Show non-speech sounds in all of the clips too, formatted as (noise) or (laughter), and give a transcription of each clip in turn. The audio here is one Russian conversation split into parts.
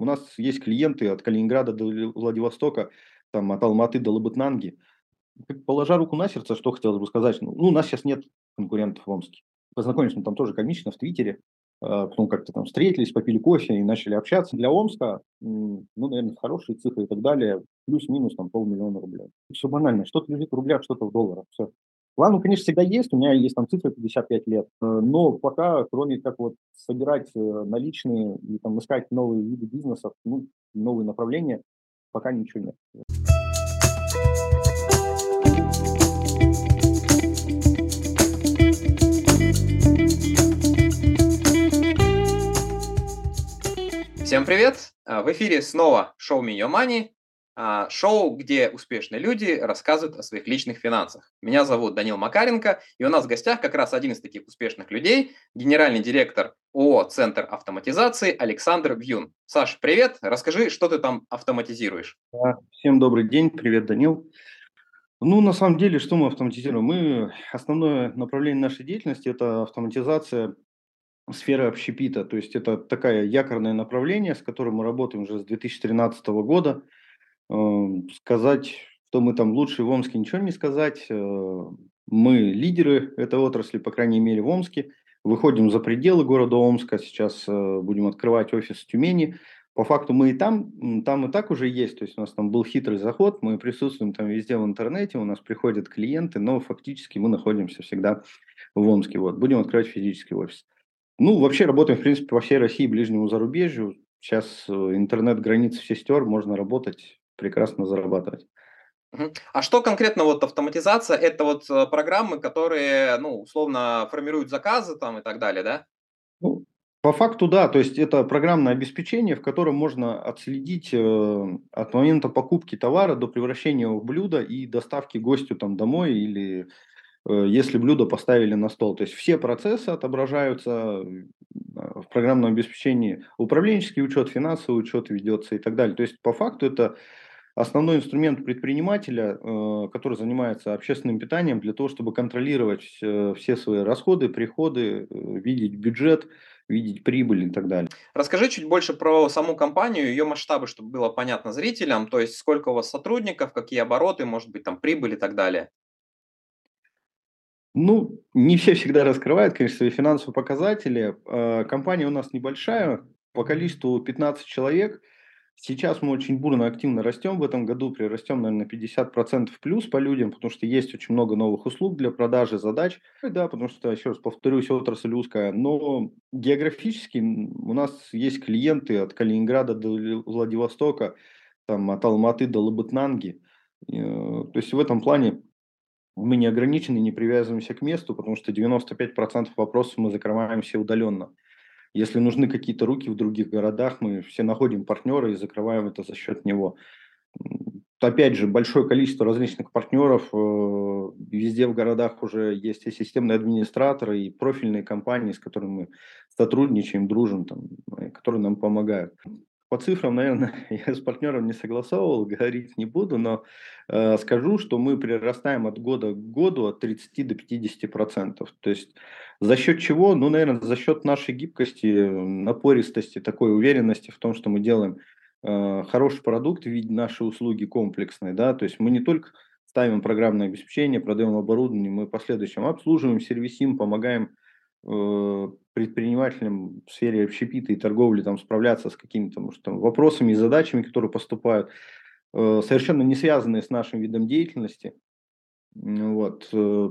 у нас есть клиенты от Калининграда до Владивостока, там, от Алматы до Лабытнанги. Положа руку на сердце, что хотелось бы сказать, ну, у нас сейчас нет конкурентов в Омске. Познакомились мы там тоже комично в Твиттере, а, потом как-то там встретились, попили кофе и начали общаться. Для Омска, ну, наверное, хорошие цифры и так далее, плюс-минус там полмиллиона рублей. Все банально, что-то лежит в рублях, что-то в долларах, все. План, ну, конечно, всегда есть, у меня есть там цифра 55 лет, э, но пока, кроме как вот собирать э, наличные и там искать новые виды бизнесов, ну, новые направления, пока ничего нет. Всем привет! А, в эфире снова шоу Minio Money, шоу, где успешные люди рассказывают о своих личных финансах. Меня зовут Данил Макаренко, и у нас в гостях как раз один из таких успешных людей, генеральный директор ООО «Центр автоматизации» Александр Бьюн. Саш, привет! Расскажи, что ты там автоматизируешь. Всем добрый день, привет, Данил. Ну, на самом деле, что мы автоматизируем? Мы, основное направление нашей деятельности – это автоматизация сферы общепита. То есть это такое якорное направление, с которым мы работаем уже с 2013 года. Эм, сказать, что мы там лучшие в Омске, ничего не сказать. Э, мы лидеры этой отрасли, по крайней мере, в Омске. Выходим за пределы города Омска. Сейчас э, будем открывать офис в Тюмени. По факту мы и там, там и так уже есть. То есть у нас там был хитрый заход, мы присутствуем там везде в интернете, у нас приходят клиенты, но фактически мы находимся всегда в Омске. Вот. Будем открывать физический офис. Ну, вообще работаем, в принципе, во всей России, ближнему зарубежью. Сейчас э, интернет границ все стер, можно работать, прекрасно зарабатывать. А что конкретно вот автоматизация? Это вот э, программы, которые, ну, условно формируют заказы там и так далее, да? Ну, по факту, да. То есть это программное обеспечение, в котором можно отследить э, от момента покупки товара до превращения в блюдо и доставки гостю там домой или Э, если блюдо поставили на стол. То есть все процессы отображаются в программном обеспечении. Управленческий учет, финансовый учет ведется и так далее. То есть по факту это основной инструмент предпринимателя, э, который занимается общественным питанием для того, чтобы контролировать все свои расходы, приходы, э, видеть бюджет, видеть прибыль и так далее. Расскажи чуть больше про саму компанию, ее масштабы, чтобы было понятно зрителям, то есть сколько у вас сотрудников, какие обороты, может быть, там прибыль и так далее. Ну, не все всегда раскрывают, конечно, свои финансовые показатели. Компания у нас небольшая, по количеству 15 человек. Сейчас мы очень бурно, активно растем. В этом году прирастем, наверное, на 50% плюс по людям, потому что есть очень много новых услуг для продажи, задач. Да, потому что, еще раз повторюсь, отрасль узкая. Но географически у нас есть клиенты от Калининграда до Владивостока, там, от Алматы до Лабытнанги. Э, то есть в этом плане мы не ограничены, не привязываемся к месту, потому что 95% вопросов мы закрываем все удаленно. Если нужны какие-то руки в других городах, мы все находим партнера и закрываем это за счет него. Опять же, большое количество различных партнеров. Э, везде в городах уже есть и системные администраторы, и профильные компании, с которыми мы сотрудничаем, дружим, там, которые нам помогают. По цифрам, наверное, (laughs) я с партнером не согласовывал, говорить не буду, но э, скажу, что мы прирастаем от года к году от 30 до 50 процентов. То есть за счет чего? Ну, наверное, за счет нашей гибкости, напористости, такой уверенности в том, что мы делаем э, хороший продукт в виде нашей услуги комплексной. Да? То есть мы не только ставим программное обеспечение, продаем оборудование, мы последующим обслуживаем, сервисим, помогаем предпринимателям в сфере общепита и торговли там справляться с какими-то может, там, вопросами и задачами, которые поступают, э, совершенно не связанные с нашим видом деятельности. Вот. Э,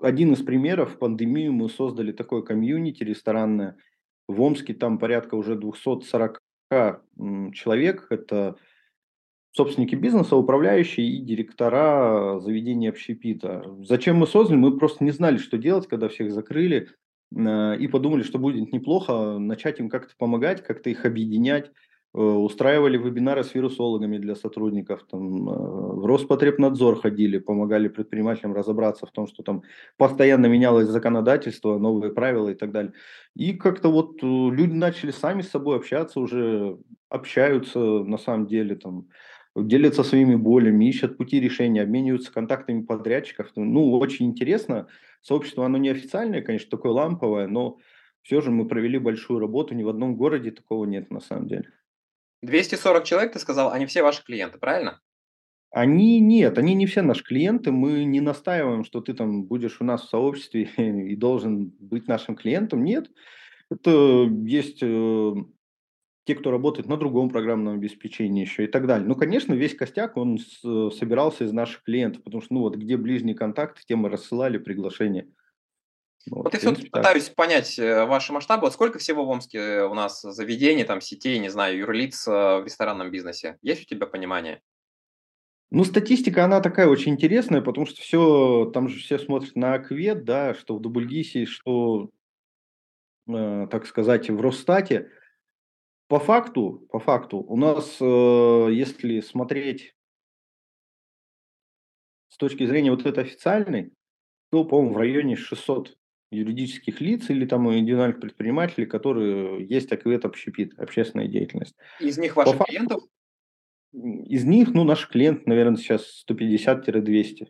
один из примеров, в пандемию мы создали такое комьюнити ресторанное. В Омске там порядка уже 240 человек. Это собственники бизнеса, управляющие и директора заведения общепита. Зачем мы создали? Мы просто не знали, что делать, когда всех закрыли, э, и подумали, что будет неплохо начать им как-то помогать, как-то их объединять. Э, устраивали вебинары с вирусологами для сотрудников, там, э, в Роспотребнадзор ходили, помогали предпринимателям разобраться в том, что там постоянно менялось законодательство, новые правила и так далее. И как-то вот люди начали сами с собой общаться, уже общаются на самом деле, там, делятся своими болями, ищут пути решения, обмениваются контактами подрядчиков. Ну, очень интересно. Сообщество, оно неофициальное, конечно, такое ламповое, но все же мы провели большую работу, ни в одном городе такого нет на самом деле. 240 человек, ты сказал, они все ваши клиенты, правильно? Они нет, они не все наши клиенты. Мы не настаиваем, что ты там будешь у нас в сообществе (laughs) и должен быть нашим клиентом. Нет, это есть э, те, кто работает на другом программном обеспечении еще и так далее. Ну, конечно, весь костяк, он с, собирался из наших клиентов, потому что, ну, вот где ближний контакт, тем мы рассылали приглашение. Вот, вот если вот пытаюсь понять э, ваши масштабы, вот сколько всего в Омске у нас заведений, там, сетей, не знаю, юрлиц э, в ресторанном бизнесе? Есть у тебя понимание? Ну, статистика, она такая очень интересная, потому что все, там же все смотрят на Аквет, да, что в Дубльгисе, что, э, так сказать, в Росстате. По факту, по факту, у нас, э, если смотреть с точки зрения вот этой официальной, то, по-моему, в районе 600 юридических лиц или там индивидуальных предпринимателей, которые есть Аквет общепит, общественная деятельность. Из них ваших по клиентов? Из них, ну, наш клиент, наверное, сейчас 150-200.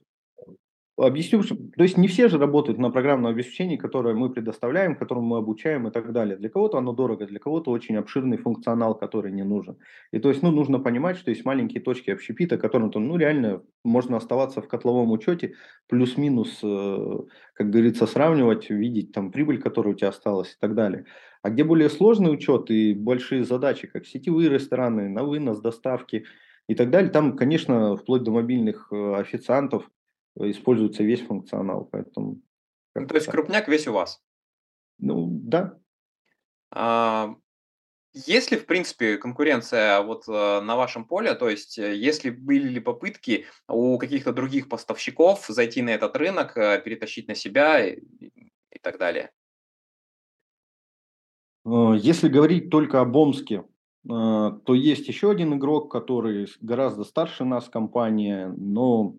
Объясню, то есть не все же работают на программном обеспечении, которое мы предоставляем, которому мы обучаем и так далее. Для кого-то оно дорого, для кого-то очень обширный функционал, который не нужен. И то есть, ну, нужно понимать, что есть маленькие точки общепита, которым то, ну, реально можно оставаться в котловом учете, плюс-минус, э, как говорится, сравнивать, видеть там прибыль, которая у тебя осталась и так далее. А где более сложный учет и большие задачи, как сетевые рестораны, на вынос, доставки и так далее, там, конечно, вплоть до мобильных э, официантов, используется весь функционал, поэтому... Ну, то есть так. крупняк весь у вас? Ну, да. А, есть ли, в принципе, конкуренция вот э, на вашем поле? То есть, э, если были ли попытки у каких-то других поставщиков зайти на этот рынок, э, перетащить на себя и, и так далее? Если говорить только об Омске, то есть еще один игрок, который гораздо старше нас, компания, но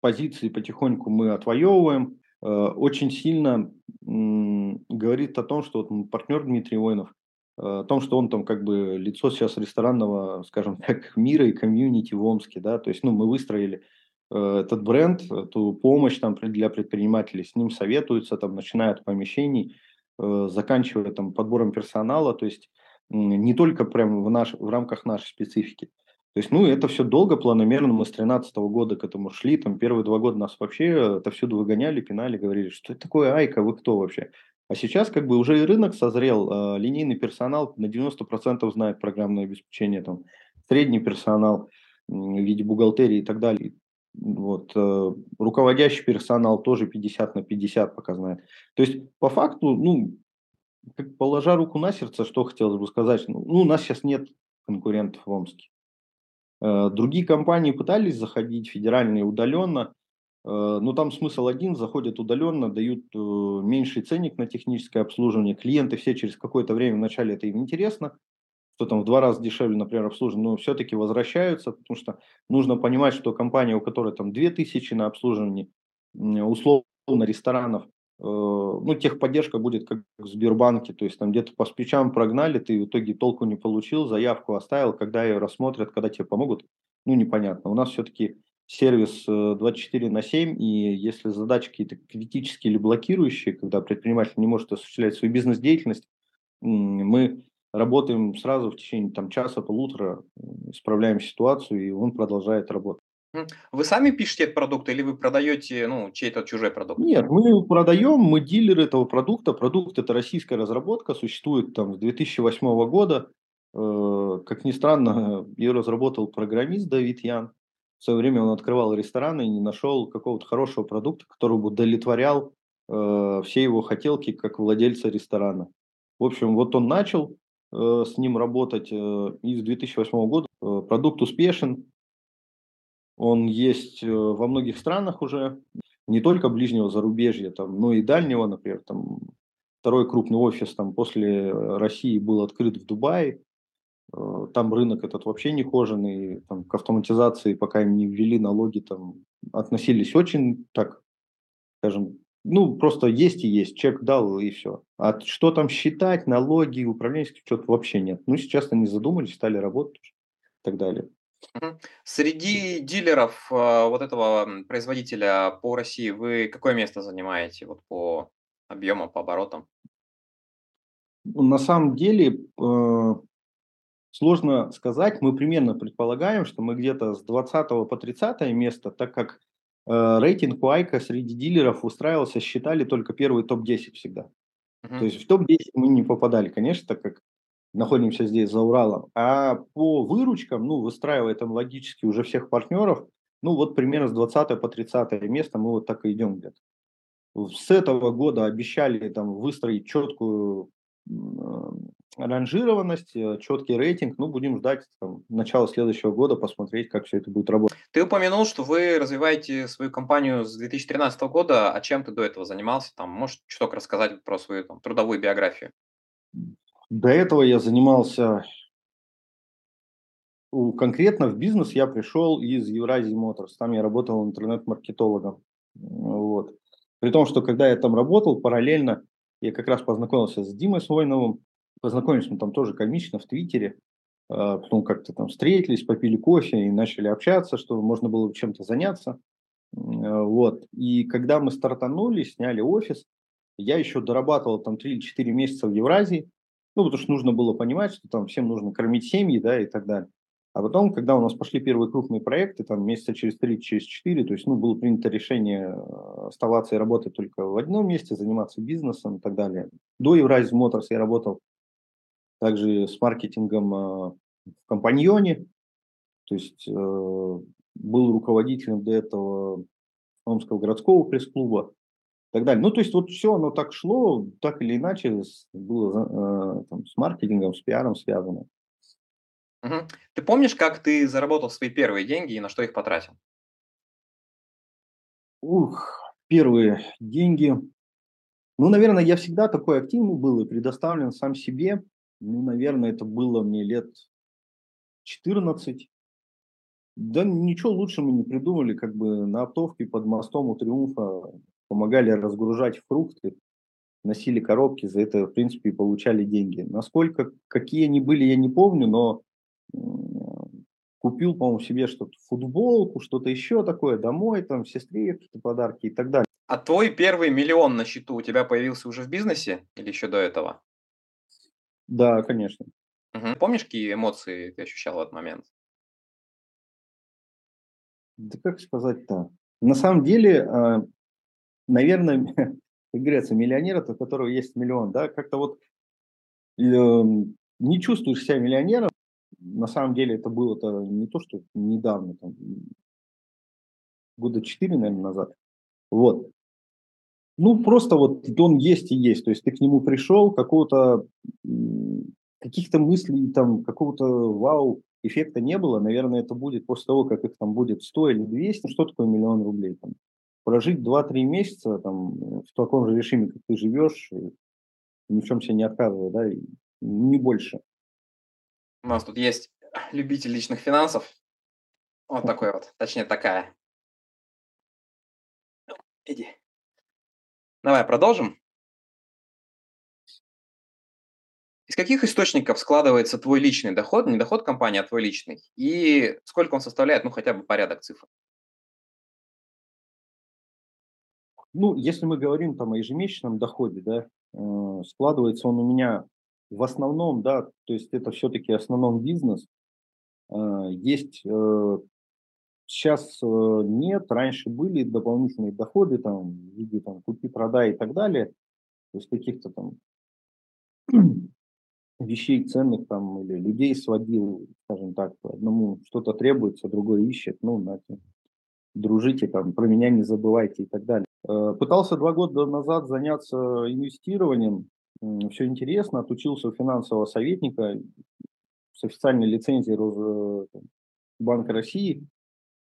позиции потихоньку мы отвоевываем. Э, очень сильно говорит о том, что вот партнер Дмитрий Воинов, э, о том, что он там как бы лицо сейчас ресторанного, скажем (laughs) так, мира и комьюнити в Омске, да, то есть, ну, мы выстроили э, этот бренд, эту помощь там для предпринимателей, с ним советуются, там, начиная от помещений, заканчивая там подбором персонала, то есть не только прямо в, наш, в рамках нашей специфики. То есть, ну, это все долго, планомерно, мы с 2013 года к этому шли, там первые два года нас вообще отовсюду выгоняли, пинали, говорили, что это такое Айка, вы кто вообще? А сейчас как бы уже и рынок созрел, э, линейный персонал на 90% знает программное обеспечение, там, средний персонал в виде бухгалтерии и так далее. Вот, э, руководящий персонал тоже 50 на 50 пока знает. То есть, по факту, ну, как, положа руку на сердце, что хотелось бы сказать, ну, у нас сейчас нет конкурентов в Омске. Э, другие компании пытались заходить федеральные удаленно, э, но там смысл один, заходят удаленно, дают э, меньший ценник на техническое обслуживание. Клиенты все через какое-то время вначале это им интересно, что там в два раза дешевле, например, обслуживание, но все-таки возвращаются, потому что нужно понимать, что компания, у которой там 2000 на обслуживании, условно ресторанов, ну, техподдержка будет как в Сбербанке, то есть там где-то по спичам прогнали, ты в итоге толку не получил, заявку оставил, когда ее рассмотрят, когда тебе помогут, ну, непонятно. У нас все-таки сервис 24 э, на 7, и если задачи какие-то критические или блокирующие, когда предприниматель не может осуществлять свою бизнес-деятельность, мы работаем сразу в течение там, часа-полутора, исправляем ситуацию, и он продолжает работать. Вы сами пишете этот продукт или вы продаете, ну, чей-то чужой продукт? Нет, мы продаем, мы дилер этого продукта. Продукт это российская разработка, существует там с 2008 года. Э, как ни странно, (laughs) ее разработал программист Давид Ян. В свое время он открывал рестораны и не нашел какого-то хорошего продукта, который бы удовлетворял э, все его хотелки как владельца ресторана. В общем, вот он начал э, с ним работать, и с 2008 года продукт успешен, он есть э, во многих странах уже, не только ближнего зарубежья, там, но и дальнего, например, там, второй крупный офис там, после России был открыт в Дубае, э, там рынок этот вообще не кожаный, там, к автоматизации, пока им не ввели налоги, там, относились очень так, скажем, ну, просто есть и есть, чек дал и все. А что там считать, налоги, управленческий учет вообще нет. Ну, сейчас они задумались, стали работать и так далее. Среди дилеров, а, вот этого, производителя по России вы какое место занимаете вот по объемам, по оборотам? На самом деле э, сложно сказать. Мы примерно предполагаем, что мы где-то с 20 по 30 место, так как э, рейтинг у Айка среди дилеров устраивался, считали только первый топ-10 всегда. Uh-huh. То есть в топ-10 мы не попадали, конечно, так как находимся здесь за Уралом. А по выручкам, ну, выстраивая там логически уже всех партнеров, ну, вот примерно с 20 по 30 место мы вот так и идем где-то. С этого года обещали там выстроить четкую ранжированность, э, четкий рейтинг. Ну, будем ждать там, начала следующего года, посмотреть, как все это будет работать. Ты упомянул, что вы развиваете свою компанию с 2013 года. А чем ты до этого занимался? Там, можешь чуток рассказать про свою там, трудовую биографию? До этого я занимался конкретно в бизнес я пришел из Евразии Моторс. Там я работал интернет-маркетологом. Вот. При том, что когда я там работал, параллельно я как раз познакомился с Димой Свойновым. Познакомились мы там тоже комично в Твиттере. А, потом как-то там встретились, попили кофе и начали общаться, что можно было чем-то заняться. Вот. И когда мы стартанули, сняли офис, я еще дорабатывал там 3 или 4 месяца в Евразии. Ну, потому что нужно было понимать, что там всем нужно кормить семьи, да, и так далее. А потом, когда у нас пошли первые крупные проекты, там месяца через три, через четыре, то есть, ну, было принято решение э, оставаться и работать только в одном месте, заниматься бизнесом и так далее. До Евразии Motors я работал также с маркетингом э, в компаньоне, то есть э, был руководителем до этого Омского городского пресс-клуба так далее. Ну, то есть вот все оно так шло, так или иначе было э, там, с маркетингом, с пиаром связано. Угу. Ты помнишь, как ты заработал свои первые деньги и на что их потратил? Ух, первые деньги. Ну, наверное, я всегда такой активный был и предоставлен сам себе. Ну, наверное, это было мне лет 14. Да ничего лучше мы не придумали, как бы на оптовке под мостом у Триумфа помогали разгружать фрукты, носили коробки, за это, в принципе, и получали деньги. Насколько, какие они были, я не помню, но купил, по-моему, себе что-то, футболку, что-то еще такое, домой, там, сестре какие-то подарки и так далее. А твой первый миллион на счету у тебя появился уже в бизнесе или еще до этого? Да, конечно. Угу. Помнишь, какие эмоции ты ощущал в этот момент? Да как сказать-то? На самом деле, а, наверное, (laughs) как говорится, миллионер, у которого есть миллион, да, как-то вот эм, не чувствуешь себя миллионером, на самом деле это было-то не то, что недавно, там, года четыре, наверное, назад. Вот. Ну, просто вот он есть и есть. То есть ты к нему пришел, какого-то, каких-то мыслей, там, какого-то вау, эффекта не было. Наверное, это будет после того, как их там будет 100 или 200. Что такое миллион рублей? Там, прожить 2-3 месяца там, в таком же режиме, как ты живешь, ни в чем себе не отказывая, да, не больше. У нас тут есть любитель личных финансов. Вот такой вот, точнее такая. Иди. Давай продолжим. Из каких источников складывается твой личный доход, не доход компании, а твой личный? И сколько он составляет, ну, хотя бы порядок цифр? Ну, если мы говорим там о ежемесячном доходе, да, э, складывается он у меня в основном, да, то есть это все-таки основном бизнес. А, есть э, сейчас э, нет, раньше были дополнительные доходы там в виде там купи-продай и так далее, то есть каких-то там (clears throat) вещей ценных там или людей сводил, скажем так, одному что-то требуется, другой ищет, ну, знаете, дружите там, про меня не забывайте и так далее. Э, пытался два года назад заняться инвестированием, все интересно, отучился у финансового советника с официальной лицензией Банка России.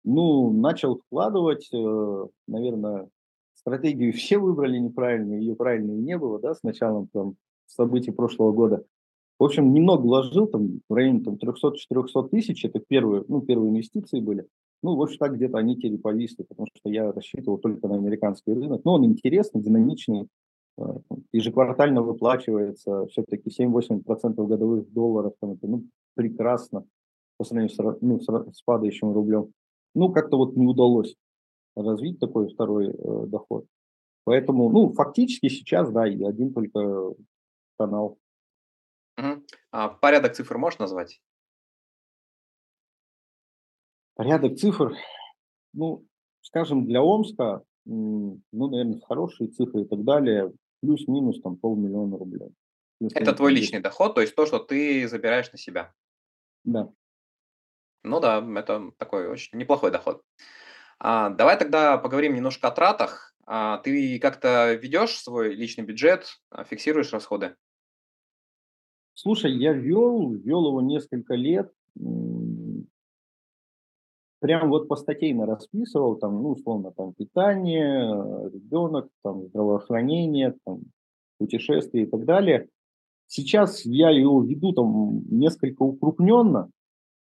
Ну, начал вкладывать, э, наверное, стратегию (laughs) все выбрали неправильно, ее правильной не было, да, с началом там событий прошлого года. В общем, немного вложил, там, в районе там, 300-400 тысяч, это первые, ну, первые инвестиции были. Ну, в общем, так где-то они теперь повисли, потому что я рассчитывал только на американский рынок. Но он интересный, динамичный, Э, ежеквартально выплачивается все-таки 7-8% годовых долларов, там это ну, прекрасно по сравнению с, ну, с падающим рублем. Ну, как-то вот не удалось развить такой второй э, доход. Поэтому, ну, фактически сейчас, да, и один только канал Мгм. А порядок цифр можешь назвать? Порядок цифр, ну, скажем, для Омска, ну, наверное, хорошие цифры и так далее, плюс-минус там полмиллиона рублей. Если Это твой личный доход, то есть то, что ты забираешь на себя. Да. Ну да, это такой очень неплохой доход. А, давай тогда поговорим немножко о тратах. А, ты как-то ведешь свой личный бюджет, а, фиксируешь расходы? Слушай, я вел, вел его несколько лет, прям вот постатейно расписывал, там, ну, условно, там, питание, ребенок, там, здравоохранение, там, путешествия и так далее. Сейчас я его веду там несколько укрупненно,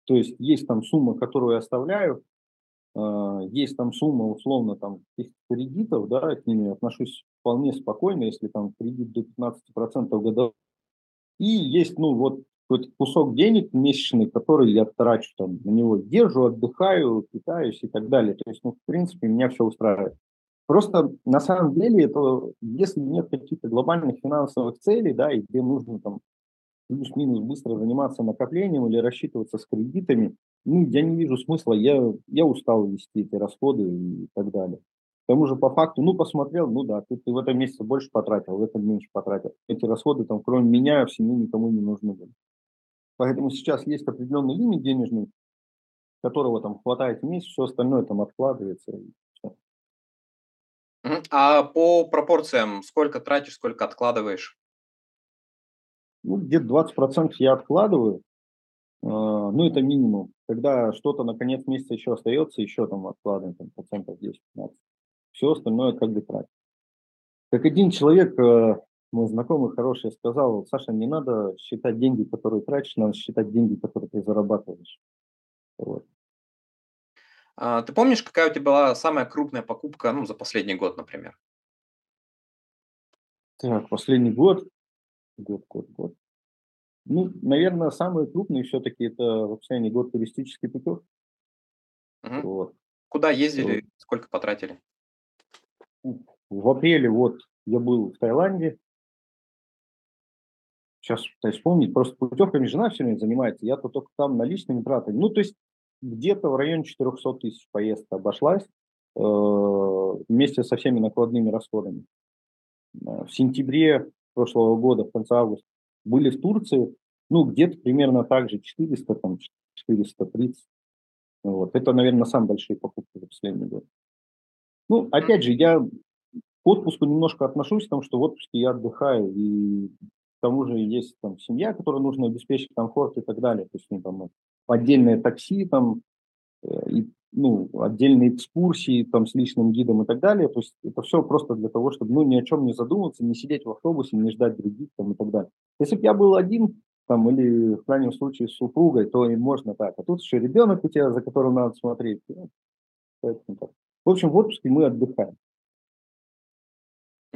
то есть есть там сумма, которую я оставляю, а, есть там сумма, условно, там, каких-то кредитов, да, к ним я отношусь вполне спокойно, если там кредит до 15% годовых. И есть, ну, вот какой-то кусок денег месячный, который я трачу там на него, держу, отдыхаю, питаюсь и так далее. То есть, ну, в принципе, меня все устраивает. Просто на самом деле это, если нет каких-то глобальных финансовых целей, да, и где нужно там плюс-минус быстро заниматься накоплением или рассчитываться с кредитами, ну, я не вижу смысла, я, я устал вести эти расходы и так далее. К тому же, по факту, ну, посмотрел, ну да, ты, ты в этом месяце больше потратил, в этом меньше потратил. Эти расходы, там, кроме меня, в семье никому не нужны были. Поэтому сейчас есть определенный лимит денежный, которого там хватает в месяц, все остальное там откладывается. А по пропорциям сколько тратишь, сколько откладываешь? Ну, где-то 20% я откладываю, а, ну, это минимум. Когда что-то на конец месяца еще остается, еще там откладываем там, процентов 10-15. Все остальное как бы тратим. Как один человек, э, мой знакомый хороший, сказал, Саша, не надо считать деньги, которые тратишь, надо считать деньги, которые ты зарабатываешь. Вот. А, ты помнишь, какая у тебя была самая крупная покупка, ну, за последний год, например? Так, последний год, год, год, год. Ну, наверное, самый крупный все-таки это в последний год туристический путев. Мгм. Вот. Куда Вот. ездили, сколько потратили? В апреле вот я был в Таиланде. Сейчас пытаюсь вспомнить, просто путевками жена все время занимается, я-то только там наличными тратами. Ну, то есть где-то в районе 400 тысяч поездка обошлась э, вместе со всеми накладными расходами. Э, В сентябре прошлого года, в конце августа, были в Турции, ну, где-то примерно так же, 400, там, 430. Вот. Это, наверное, самые большие покупки за последний год. Ну, опять же, я к отпуску немножко отношусь, потому что в отпуске я отдыхаю, и к тому же есть там семья, которой нужно обеспечить комфорт и так далее. То есть, ну, там, отдельное такси, там, э, и, ну, отдельные экскурсии там с личным гидом и так далее. То есть это все просто для того, чтобы ну, ни о чем не задумываться, не сидеть в автобусе, не ждать других там, и так далее. Если бы я был один, там, или в крайнем случае с супругой, то и можно так. А тут еще ребенок у тебя, за которым надо смотреть. Поэтому так. В общем, в отпуске мы отдыхаем.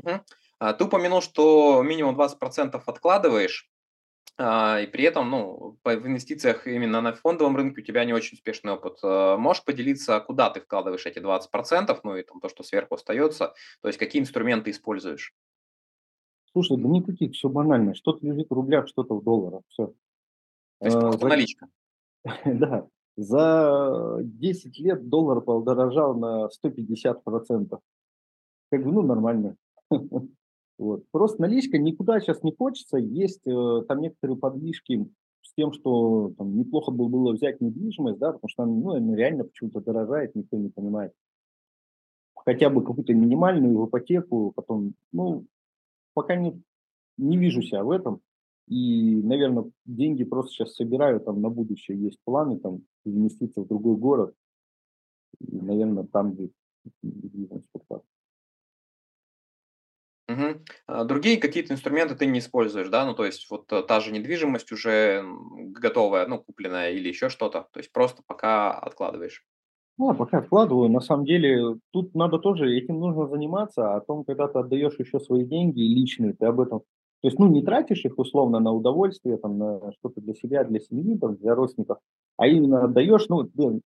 Мгм. А, ты упомянул, что минимум 20% откладываешь, а, и при этом, ну, в инвестициях именно на фондовом рынке у тебя не очень успешный опыт. А, Можешь поделиться, куда ты вкладываешь эти 20%, ну и там то, что сверху остается, то есть какие инструменты используешь? Слушай, да никаких, все банально. Что-то лежит в рублях, что-то в долларах. Все. То есть просто За, наличка. (laughs) да, за 10 лет доллар подорожал на 150%. Как бы, ну, нормально. (laughs) Вот. Просто наличка никуда сейчас не хочется. Есть э, там некоторые подвижки с тем, что там, неплохо бы было взять недвижимость, да, потому что ну, она реально почему-то дорожает, никто не понимает. Хотя бы какую-то минимальную в ипотеку, потом, ну, пока не, не вижу себя в этом. И, наверное, деньги просто сейчас собираю, там на будущее есть планы, там, инвестиции в другой город. И, наверное, там недвижимость покупать. А, Другие какие-то инструменты ты не используешь, да? Ну, то есть вот э, та же недвижимость уже готовая, ну, купленная или еще что-то. То есть просто пока откладываешь. Ну, пока откладываю, на самом деле, тут надо тоже, этим нужно заниматься, а о том, когда ты отдаешь еще свои деньги личные, ты об этом, то есть, ну, не тратишь их условно на удовольствие, там, на что-то для себя, для семьи, там, для родственников, а именно отдаешь, ну, блин,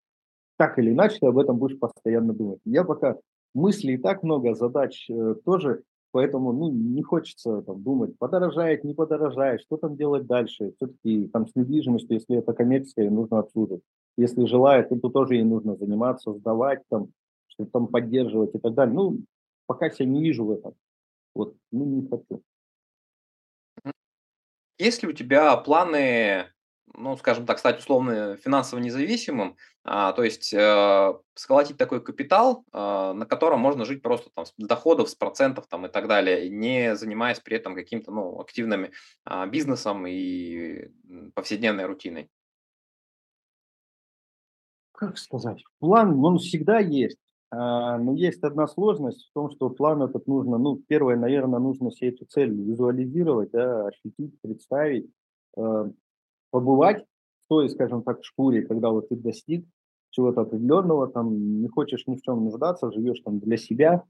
так или иначе ты об этом будешь постоянно думать. Я пока мыслей так много, задач э, тоже, Поэтому ну, не хочется там, думать, подорожает, не подорожает, что там делать дальше. Все-таки там с недвижимостью, если это коммерческая, нужно обслуживать. Если желает, то тоже ей нужно заниматься, сдавать, там, что-то там поддерживать и так далее. Ну, пока себя не вижу в этом. Вот, ну, не хочу. Есть ли у тебя планы ну, скажем так, стать условно финансово независимым, а, то есть э, сколотить такой капитал, э, на котором можно жить просто там с доходов, с процентов там и так далее, не занимаясь при этом каким-то ну, активным э, бизнесом и повседневной рутиной. Как сказать? План, он всегда есть. А, но есть одна сложность в том, что план этот нужно, ну, первое, наверное, нужно все эту цель визуализировать, да, ощутить, представить. Побывать в той, скажем так, шкуре, когда вот ты достиг чего-то определенного, там не хочешь ни в чем нуждаться, живешь там для себя,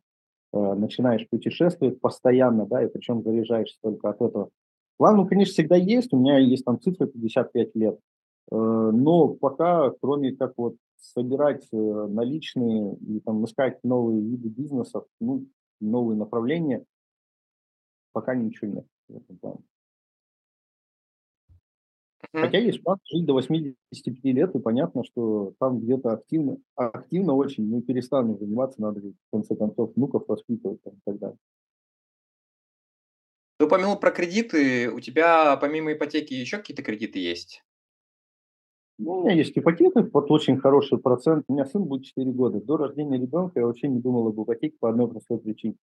э, начинаешь путешествовать постоянно, да, и причем заряжаешься только от этого. План, ну, конечно, всегда есть, у меня есть там цифра 55 лет, э, но пока, кроме как вот собирать э, наличные и там искать новые виды бизнесов, ну, новые направления, пока ничего нет в этом плане. Хотя есть план жить до 85 лет, и понятно, что там где-то активно, активно очень, не перестану заниматься, надо в конце концов внуков воспитывать там, и так далее. Ты упомянул про кредиты. У тебя помимо ипотеки еще какие-то кредиты есть? Ну, у меня есть ипотека под очень хороший процент. У меня сын будет 4 года. До рождения ребенка я вообще не думал об ипотеке по одной простой причине.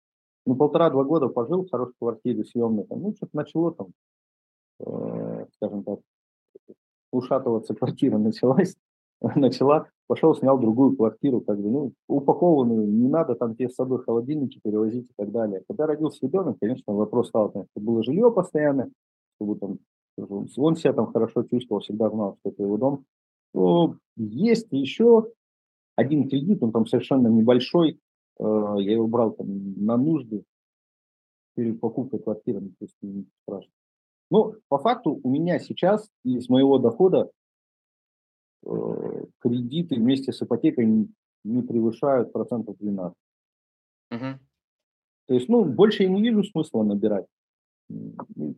Ну, полтора-два года пожил в хорошей квартире съемной. Там, ну, что-то начало там, э, скажем так, ушатываться квартира началась, (laughs) начала, пошел, снял другую квартиру, как бы, ну, упакованную, не надо там те с собой холодильники перевозить и так далее. Когда родился ребенок, конечно, вопрос стал, чтобы было жилье постоянно, чтобы там, он себя там хорошо чувствовал, всегда знал, что это его дом. Но есть еще один кредит, он там совершенно небольшой, э, я его брал там на нужды перед покупкой квартиры, ну, то есть не страшно. Ну, по факту у меня сейчас из моего дохода э, кредиты вместе с ипотекой не, не превышают процентов 12. Угу. То есть, ну, больше я не вижу смысла набирать.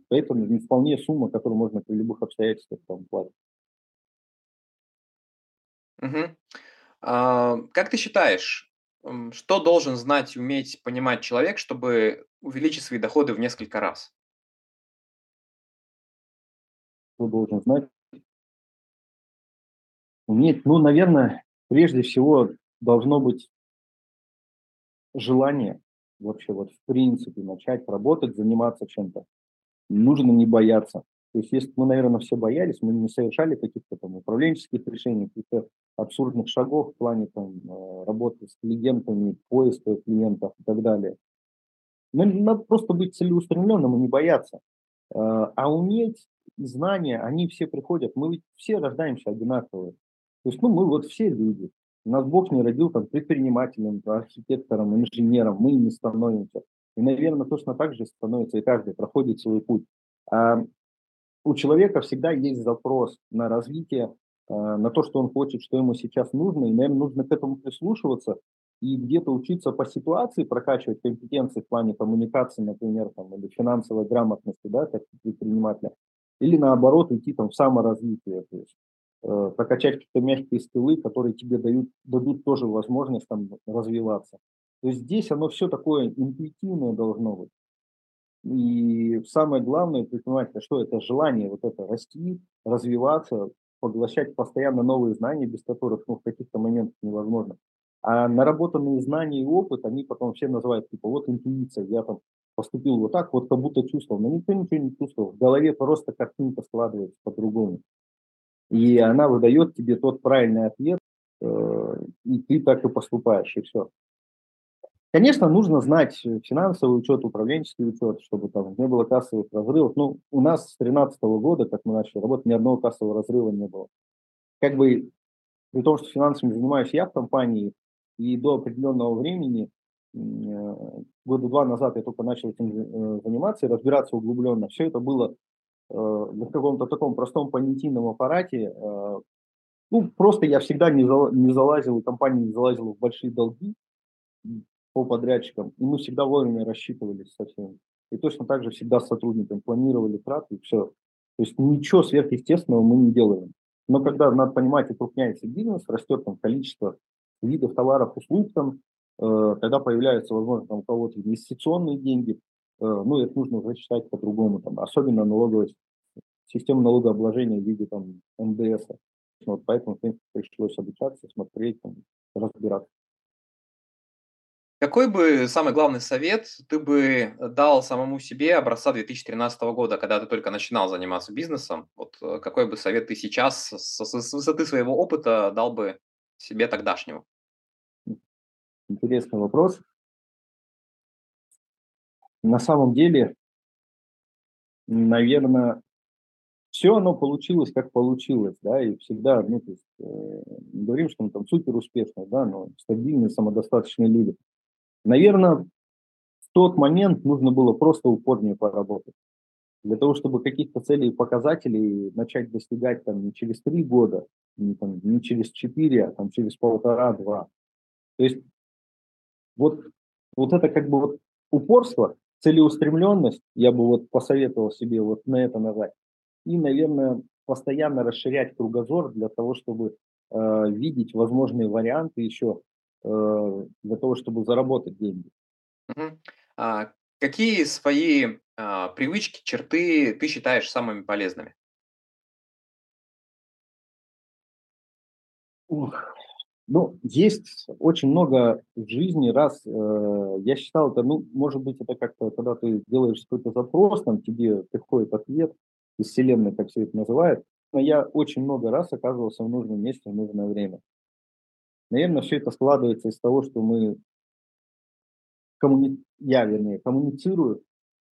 Поэтому вполне сумма, которую можно при любых обстоятельствах там платить. Угу. А, как ты считаешь, что должен знать, уметь понимать человек, чтобы увеличить свои доходы в несколько раз? Кто должен знать. Нет, ну, наверное, прежде всего должно быть желание вообще вот в принципе начать работать, заниматься чем-то. Нужно не бояться. То есть если мы, наверное, все боялись, мы не совершали каких-то там управленческих решений, каких-то абсурдных шагов в плане там, э, работы с клиентами, поиска клиентов и так далее. Но надо просто быть целеустремленным и не бояться. Э, а уметь знания, они все приходят, мы ведь все рождаемся одинаковые. То есть, ну, мы вот все люди. Нас Бог не родил там предпринимателем, архитектором, инженером, мы не становимся. И, наверное, точно так же становится и каждый, проходит свой путь. А у человека всегда есть запрос на развитие, а, на то, что он хочет, что ему сейчас нужно, и, наверное, нужно к этому прислушиваться и где-то учиться по ситуации, прокачивать компетенции в плане коммуникации, например, там, или финансовой грамотности, да, как предпринимателя, или наоборот идти там в саморазвитие, то есть э, прокачать какие-то мягкие скиллы, которые тебе дают, дадут тоже возможность там развиваться. То есть здесь оно все такое интуитивное должно быть. И самое главное предпринимателя, что это желание вот это расти, развиваться, поглощать постоянно новые знания, без которых ну, в каких-то моментах невозможно. А наработанные знания и опыт, они потом все называют, типа, вот интуиция, я там поступил вот так, вот как будто чувствовал. Но никто ничего не чувствовал. В голове просто картинка складывается по-другому. И она выдает тебе тот правильный ответ, э, и ты так и поступаешь, и все. Конечно, нужно знать финансовый учет, управленческий учет, чтобы там не было кассовых разрывов. Ну, у нас с 2013 года, как мы начали работать, ни одного кассового разрыва не было. Как бы, при том, что финансами занимаюсь я в компании, и до определенного времени года два назад я только начал этим э, заниматься и разбираться углубленно. Все это было э, в каком-то таком простом понятийном аппарате. Ну, просто я всегда не, зал, не залазил, компания не залазила в большие долги. по подрядчикам, и мы всегда вовремя рассчитывались со всеми. И точно так же всегда с сотрудниками планировали траты, и все. То есть ничего сверхъестественного мы не делаем. Но когда, надо понимать, укрупняется бизнес, растет там количество видов товаров, услуг, там, э, когда появляются, возможно, там, у кого-то инвестиционные деньги, э, ну, это нужно уже по-другому, там, особенно налоговая система налогообложения в виде там, НДС. Вот поэтому, в принципе, пришлось обучаться, смотреть, там, разбираться. Какой бы самый главный совет ты бы дал самому себе образца 2013 года, когда ты только начинал заниматься бизнесом? Вот э, какой бы совет ты сейчас с высоты своего опыта дал бы себе тогдашнему? Интересный вопрос. На самом деле, наверное, все оно получилось, как получилось, да, и всегда, ну, то есть, э, не говорим, что мы там супер успешные, да, но стабильные, самодостаточные люди. Наверное, в тот момент нужно было просто упорнее поработать. Для того, чтобы каких-то целей и показателей начать достигать там не через три года, не, там, не через четыре, а там через полтора-два. То есть вот, вот это как бы вот упорство, целеустремленность, я бы вот посоветовал себе вот на это нажать и, наверное, постоянно расширять кругозор для того, чтобы э, видеть возможные варианты еще э, для того, чтобы заработать деньги. Угу. А какие свои а, привычки, черты ты считаешь самыми полезными? Ну, есть очень много в жизни, раз э, я считал это, ну, может быть, это как-то, когда ты делаешь какой-то запрос, там тебе приходит ответ, из Вселенной, как все это называют. Но я очень много раз оказывался в нужном месте в нужное время. Наверное, все это складывается из того, что мы, коммуни... я, вернее, коммуницирую,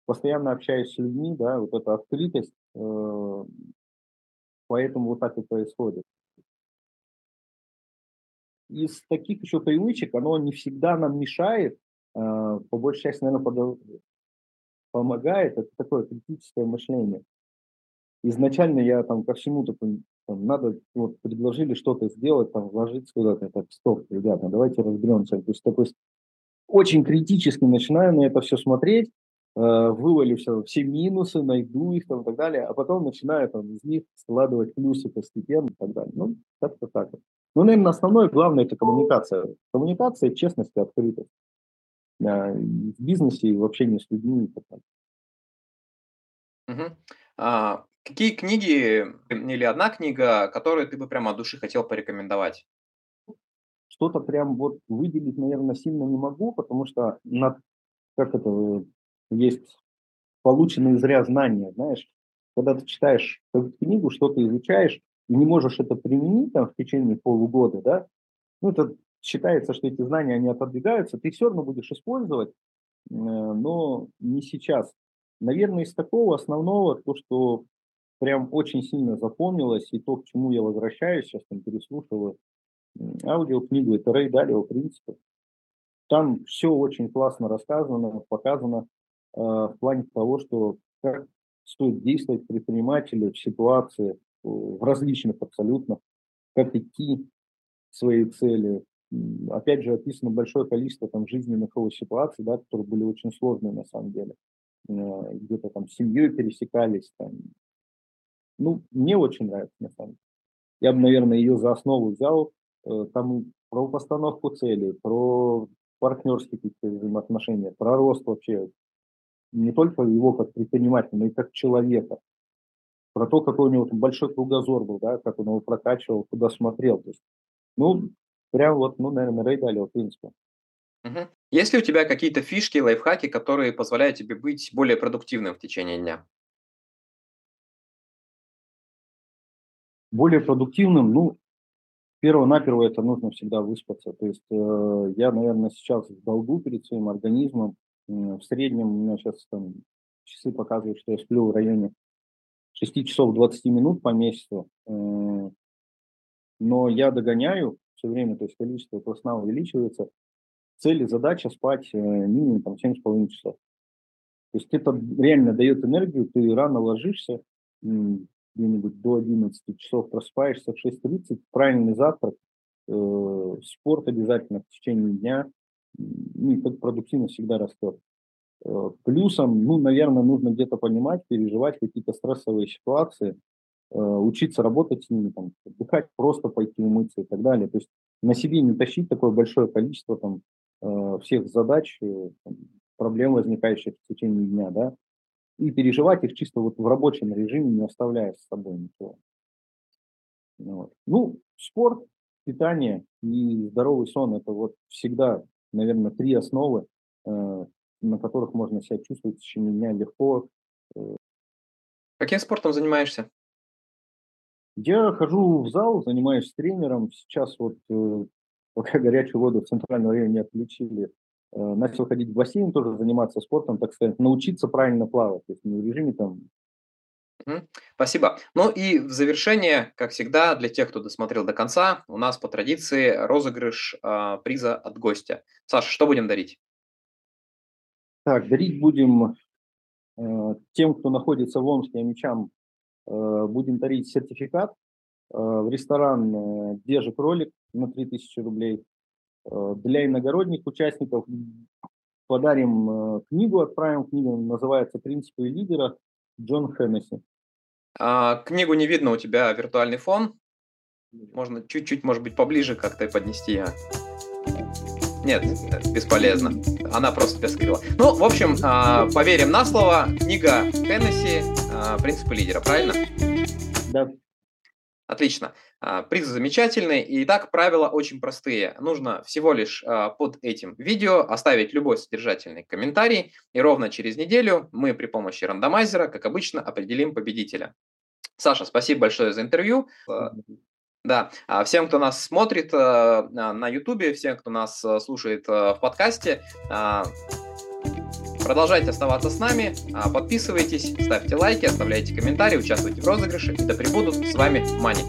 постоянно общаюсь с людьми, да, вот эта открытость, э, поэтому вот так и происходит. Из таких еще привычек, оно не всегда нам мешает, э, по большей части, наверное, под... помогает, это такое критическое мышление изначально я там ко всему такой, там, надо, вот, предложили что-то сделать, там, вложиться куда-то, так, стоп, ребята, давайте разберемся. То есть такой очень критически начинаю на это все смотреть, э, вывалю все, все минусы, найду их там и так далее, а потом начинаю там из них складывать плюсы постепенно и так далее. Ну, как-то так. Ну, наверное, основное, главное, это коммуникация. Коммуникация, честность и открытость. Э, в бизнесе и в общении с людьми. Угу. А, Какие книги или одна книга, которую ты бы прямо от души хотел порекомендовать? Что-то прям вот выделить, наверное, сильно не могу, потому что на, как это, есть полученные зря знания, знаешь. Когда ты читаешь книгу, что-то изучаешь, и не можешь это применить там в течение полугода, да, ну, это считается, что эти знания, они отодвигаются, ты все равно будешь использовать, э, но не сейчас. Наверное, из такого основного, то, что прям очень сильно запомнилось, и то, к чему я возвращаюсь, сейчас там переслушиваю аудиокнигу, это Рэй Далио принципы. Там все очень классно рассказано, показано э, в плане того, что как стоит действовать предпринимателю в ситуации, в различных абсолютно, как идти к своей цели. Опять же, описано большое количество там жизненных его ситуаций, да, которые были очень сложные на самом деле. Э, где-то там с семьей пересекались, там, ну, мне очень нравится, на самом деле. Я бы, наверное, ее за основу взял. Э, там про постановку целей, про партнерские какие-то взаимоотношения, про рост вообще. Не только его как предпринимателя, но и как человека. Про то, какой у него там большой кругозор был, да, как он его прокачивал, куда смотрел. То есть, ну, прям вот, ну, наверное, Рэй Далио, в принципе. Угу. Есть ли у тебя какие-то фишки, лайфхаки, которые позволяют тебе быть более продуктивным в течение дня? более продуктивным, ну, перво-наперво это нужно всегда выспаться. То есть э, я, наверное, сейчас в долгу перед своим организмом. В среднем у меня сейчас там часы показывают, что я сплю в районе 6 часов 20 минут по месяцу. Э, но я догоняю все время, то есть количество этого сна увеличивается. Цель и задача спать э, минимум там 7,5 часов. То есть это реально дает энергию, ты рано ложишься, где-нибудь до 11 часов просыпаешься в 6.30, правильный завтрак, э, спорт обязательно в течение дня, ну, и продуктивность всегда растет. Э, плюсом, ну, наверное, нужно где-то понимать, переживать какие-то стрессовые ситуации, э, учиться работать с ними, там, отдыхать, просто пойти умыться и так далее. То есть на себе не тащить такое большое количество там, э, всех задач, там, проблем, возникающих в течение дня, да, и переживать их чисто вот в рабочем режиме, не оставляя с собой ничего. Вот. Ну, спорт, питание и здоровый сон – это вот всегда, наверное, три основы, на которых можно себя чувствовать в течение дня легко. Э. Каким спортом занимаешься? Я хожу в зал, занимаюсь тренером. Сейчас вот, э, пока (laughs) горячую воду в центральном районе отключили, начал ходить в бассейн, тоже заниматься спортом, так сказать, научиться правильно плавать. То есть не в режиме там Спасибо. Ну и в завершение, как всегда, для тех, кто досмотрел до конца, у нас по традиции розыгрыш э, приза от гостя. Саша, что будем дарить? Так, дарить будем э, тем, кто находится в Омске, мечам, э, будем дарить сертификат э, в ресторан э, «Где кролик» на 3000 рублей. Э, для иногородних участников подарим э, книгу, отправим книгу, называется «Принципы лидера» Джон Хеннесси. А, книгу не видно, у тебя виртуальный фон. Можно чуть-чуть, может быть, поближе как-то поднести. А? Нет, бесполезно. Она просто тебя скрыла. Ну, в общем, а, поверим на слово. Книга Хеннесси а, «Принципы лидера», правильно? Да. Отлично. А, призы замечательные. И так правила очень простые. Нужно всего лишь под этим видео оставить любой содержательный комментарий. И ровно через неделю мы при помощи рандомайзера, как обычно, определим победителя. Саша, спасибо большое за интервью. Да, а всем, кто нас смотрит на YouTube, всем, кто нас слушает в подкасте, Продолжайте оставаться с нами, подписывайтесь, ставьте лайки, оставляйте комментарии, участвуйте в розыгрыше. Да пребудут с вами Мани.